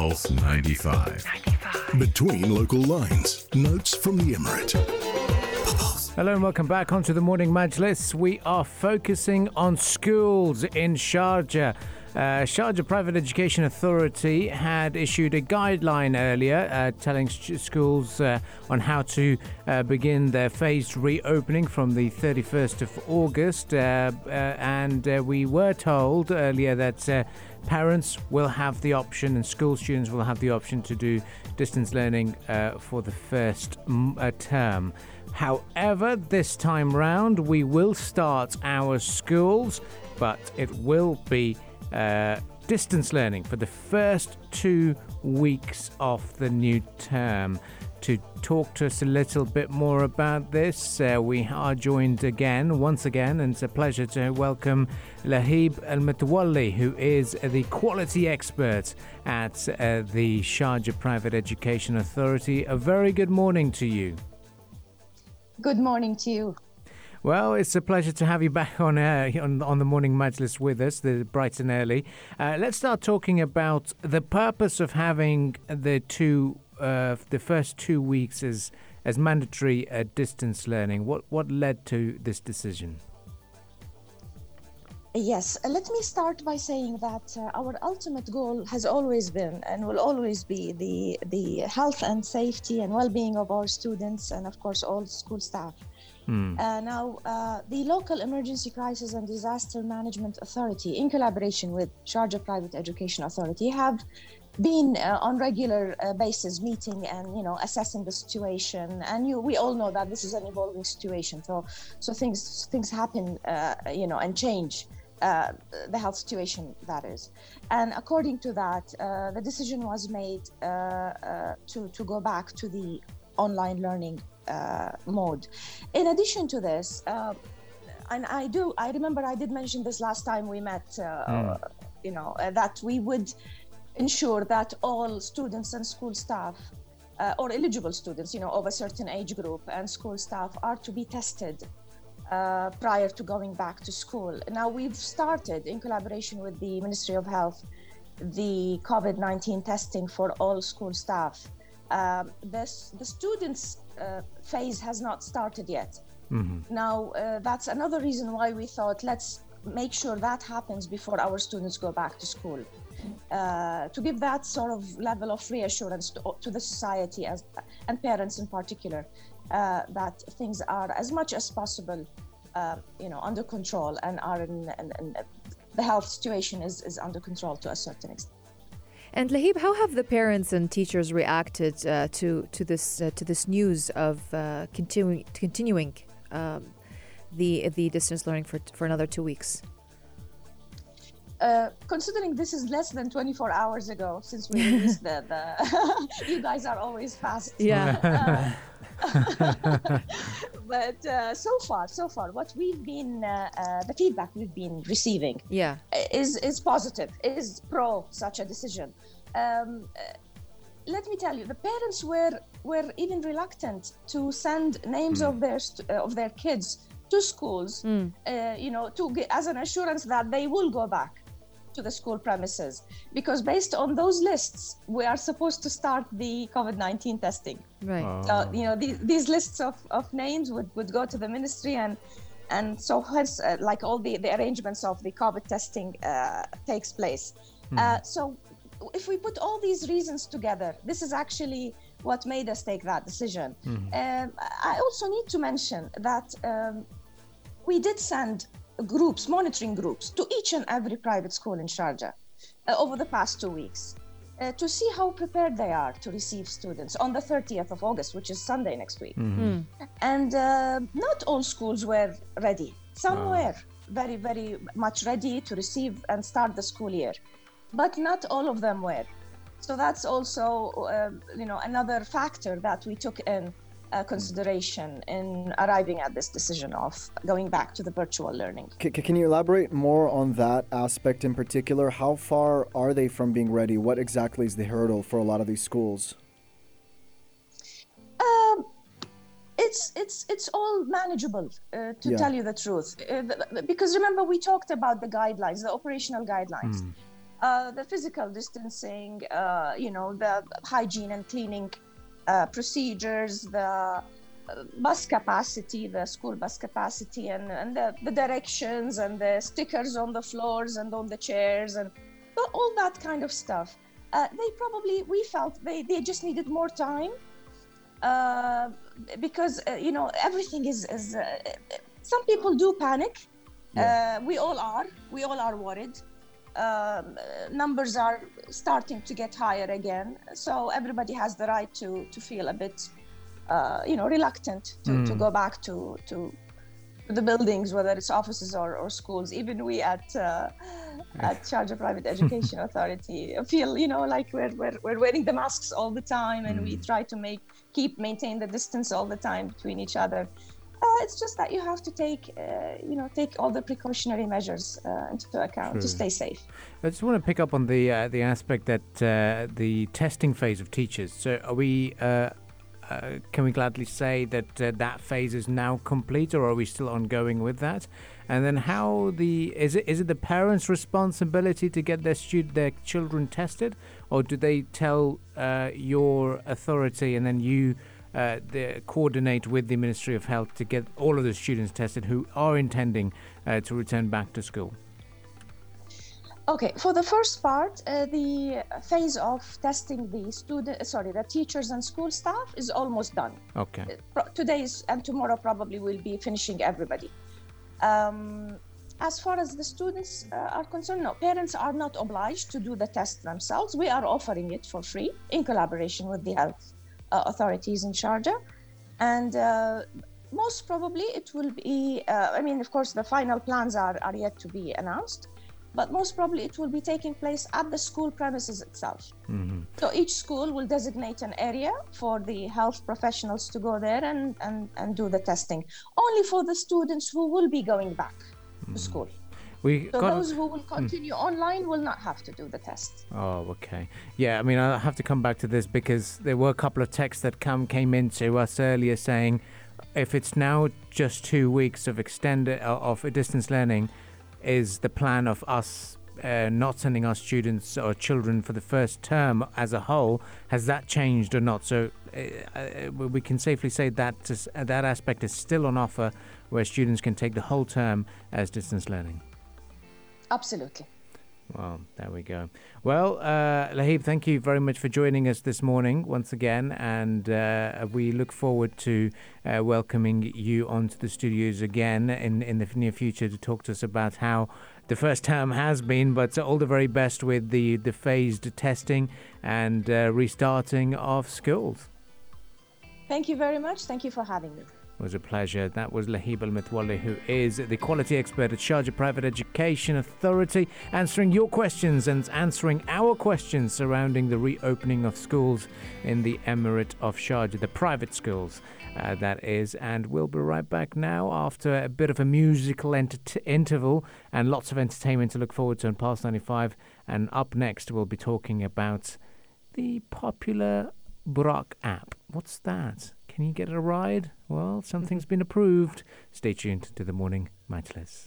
Pulse 95. Between local lines, notes from the Emirate. Hello and welcome back onto the morning Majlis. We are focusing on schools in Sharjah. Uh, Sharjah Private Education Authority had issued a guideline earlier uh, telling sh- schools uh, on how to uh, begin their phased reopening from the 31st of August. Uh, uh, and we were told earlier that parents will have the option and school students will have the option to do distance learning for the first uh, term. However, this time round, we will start our schools, but it will be uh, distance learning for the first two weeks of the new term. To talk to us a little bit more about this, uh, we are joined again, once again, and it's a pleasure to welcome Lahib Al Mutawalli, who is the quality expert at uh, the Sharjah Private Education Authority. A very good morning to you. Good morning to you. Well, it's a pleasure to have you back on air on, on the morning Majlis with us, the bright and early. Uh, let's start talking about the purpose of having the two, uh, the first two weeks as as mandatory uh, distance learning. What what led to this decision? Yes, uh, let me start by saying that uh, our ultimate goal has always been and will always be the, the health and safety and well being of our students and, of course, all school staff. Hmm. Uh, now, uh, the local emergency crisis and disaster management authority, in collaboration with Sharjah Private Education Authority, have been uh, on regular uh, basis meeting and you know assessing the situation. And you, we all know that this is an evolving situation, so so things things happen, uh, you know, and change. Uh, the health situation that is. And according to that uh, the decision was made uh, uh, to to go back to the online learning uh, mode. In addition to this and i do i remember i did mention this last time we met uh, you know uh, that we would ensure that all students and school staff uh, or eligible students you know of a certain age group and school staff are to be tested uh, prior to going back to school. Now, we've started in collaboration with the Ministry of Health the COVID 19 testing for all school staff. Um, this, the students' uh, phase has not started yet. Now, uh, that's another reason why we thought let's make sure that happens before our students go back to school. Uh, to give that sort of level of reassurance to, to the society as, and parents in particular uh, that things are as much as possible uh, you know under control and are in, in, in the health situation is, is under control to a certain extent And Lahib, how have the parents and teachers reacted uh, to to this uh, to this news of uh, continuing continuing um, the the distance learning for for another two weeks? uh, considering this is less than 24 hours ago since we released the, the you guys are always fast Yeah. but uh, so far so far what we've been uh, uh, the feedback we've been receiving yeah. is is positive is pro such a decision um, uh, let me tell you the parents were were even reluctant to send names of their st- uh, of their kids to schools uh, you know to get, as an assurance that they will go back to the school premises. Because based on those lists we are supposed to start the covid-19 testing. Right. so you know these, these lists of, of names would, would go to the ministry and and so hence uh, like all the, the arrangements of the covid testing uh, takes place. Uh, so if we put all these reasons together this is actually what made us take that decision. Um, i also need to mention that um, we did send groups monitoring groups to each and every private school in sharjah uh, over the past two weeks uh, to see how prepared they are to receive students on the 30th of August, which is Sunday next week. And uh, not all schools were ready. Some were very, very much ready to receive and start the school year, but not all of them were. So that's also, uh, you know, another factor that we took in uh, consideration in arriving at this decision of going back to the virtual learning. C- can you elaborate more on that aspect in particular? How far are they from being ready? What exactly is the hurdle for a lot of these schools? Um, it's it's it's all manageable uh, to Yeah. tell you the truth uh, th- th- because remember we talked about the guidelines the operational guidelines uh, the physical distancing, uh, you know, the hygiene and cleaning uh, procedures, the uh, bus capacity, the school bus capacity, and, and the, the, directions and the stickers on the floors and on the chairs and all that kind of stuff. Uh, they probably, we felt they, they just needed more time uh, because, you know, everything is, is some people do panic. Yeah. we all are. We all are worried um, numbers are starting to get higher again. So everybody has the right to to feel a bit, uh, you know, reluctant to, mm. to go back to to the buildings, whether it's offices or, or schools. Even we at uh, at Sharjah Private Education Authority feel, you know, like we're, we're, we're wearing the masks all the time, and mm. we try to make keep maintain the distance all the time between each other. Uh, it's just that you have to take, uh, you know, take all the precautionary measures uh, into account True. to stay safe. I just want to pick up on the uh, the aspect that uh, the testing phase of teachers. So, are we? Uh, can we gladly say that that phase is now complete, or are we still ongoing with that? And then, how the is it is it the parents' responsibility to get their student their children tested, or do they tell your authority and then you? Uh, the, coordinate with the Ministry of Health to get all of the students tested who are intending uh, to return back to school? Okay, for the first part, uh, the phase of testing the student, sorry, the teachers and school staff is almost done. Okay. Uh, today and tomorrow probably will be finishing everybody. Um, as far as the students uh, are concerned, no, parents are not obliged to do the test themselves. We are offering it for free in collaboration with the health authorities in Sharjah. And uh, most probably it will be, uh, I mean, of course, the final plans are, are yet to be announced, but most probably it will be taking place at the school premises itself. Mm-hmm. So each school will designate an area for the health professionals to go there and, and, and do the testing, only for the students who will be going back mm-hmm. to school. We so those who will hmm. continue mm. online will not have to do the test. Oh, okay. Yeah, I mean, I have to come back to this because there were a couple of texts that come came into us earlier saying, if it's now just two weeks of extended uh, of distance learning, is the plan of us uh, not sending our students or children for the first term as a whole has that changed or not? So uh, uh we can safely say that that aspect is still on offer, where students can take the whole term as distance learning. Absolutely. Well, there we go. Well, uh, Lahib, thank you very much for joining us this morning once again, and uh, we look forward to uh, welcoming you onto the studios again in, in the near future to talk to us about how the first term has been, but all the very best with the, the phased testing and uh, restarting of schools. Thank you very much. Thank you for having me. It was a pleasure. That was Lahib Al Mithwali, who is the quality expert at Sharjah Private Education Authority, answering your questions and answering our questions surrounding the reopening of schools in the Emirate of Sharjah, the private schools. Uh, that is, and we'll be right back now after a bit of a musical ent- interval and lots of entertainment to look forward to on Pulse 95. And up next, we'll be talking about the popular Buraq app. What's that? Can you get a ride? Well, something's been approved. Stay tuned to the morning Majlis.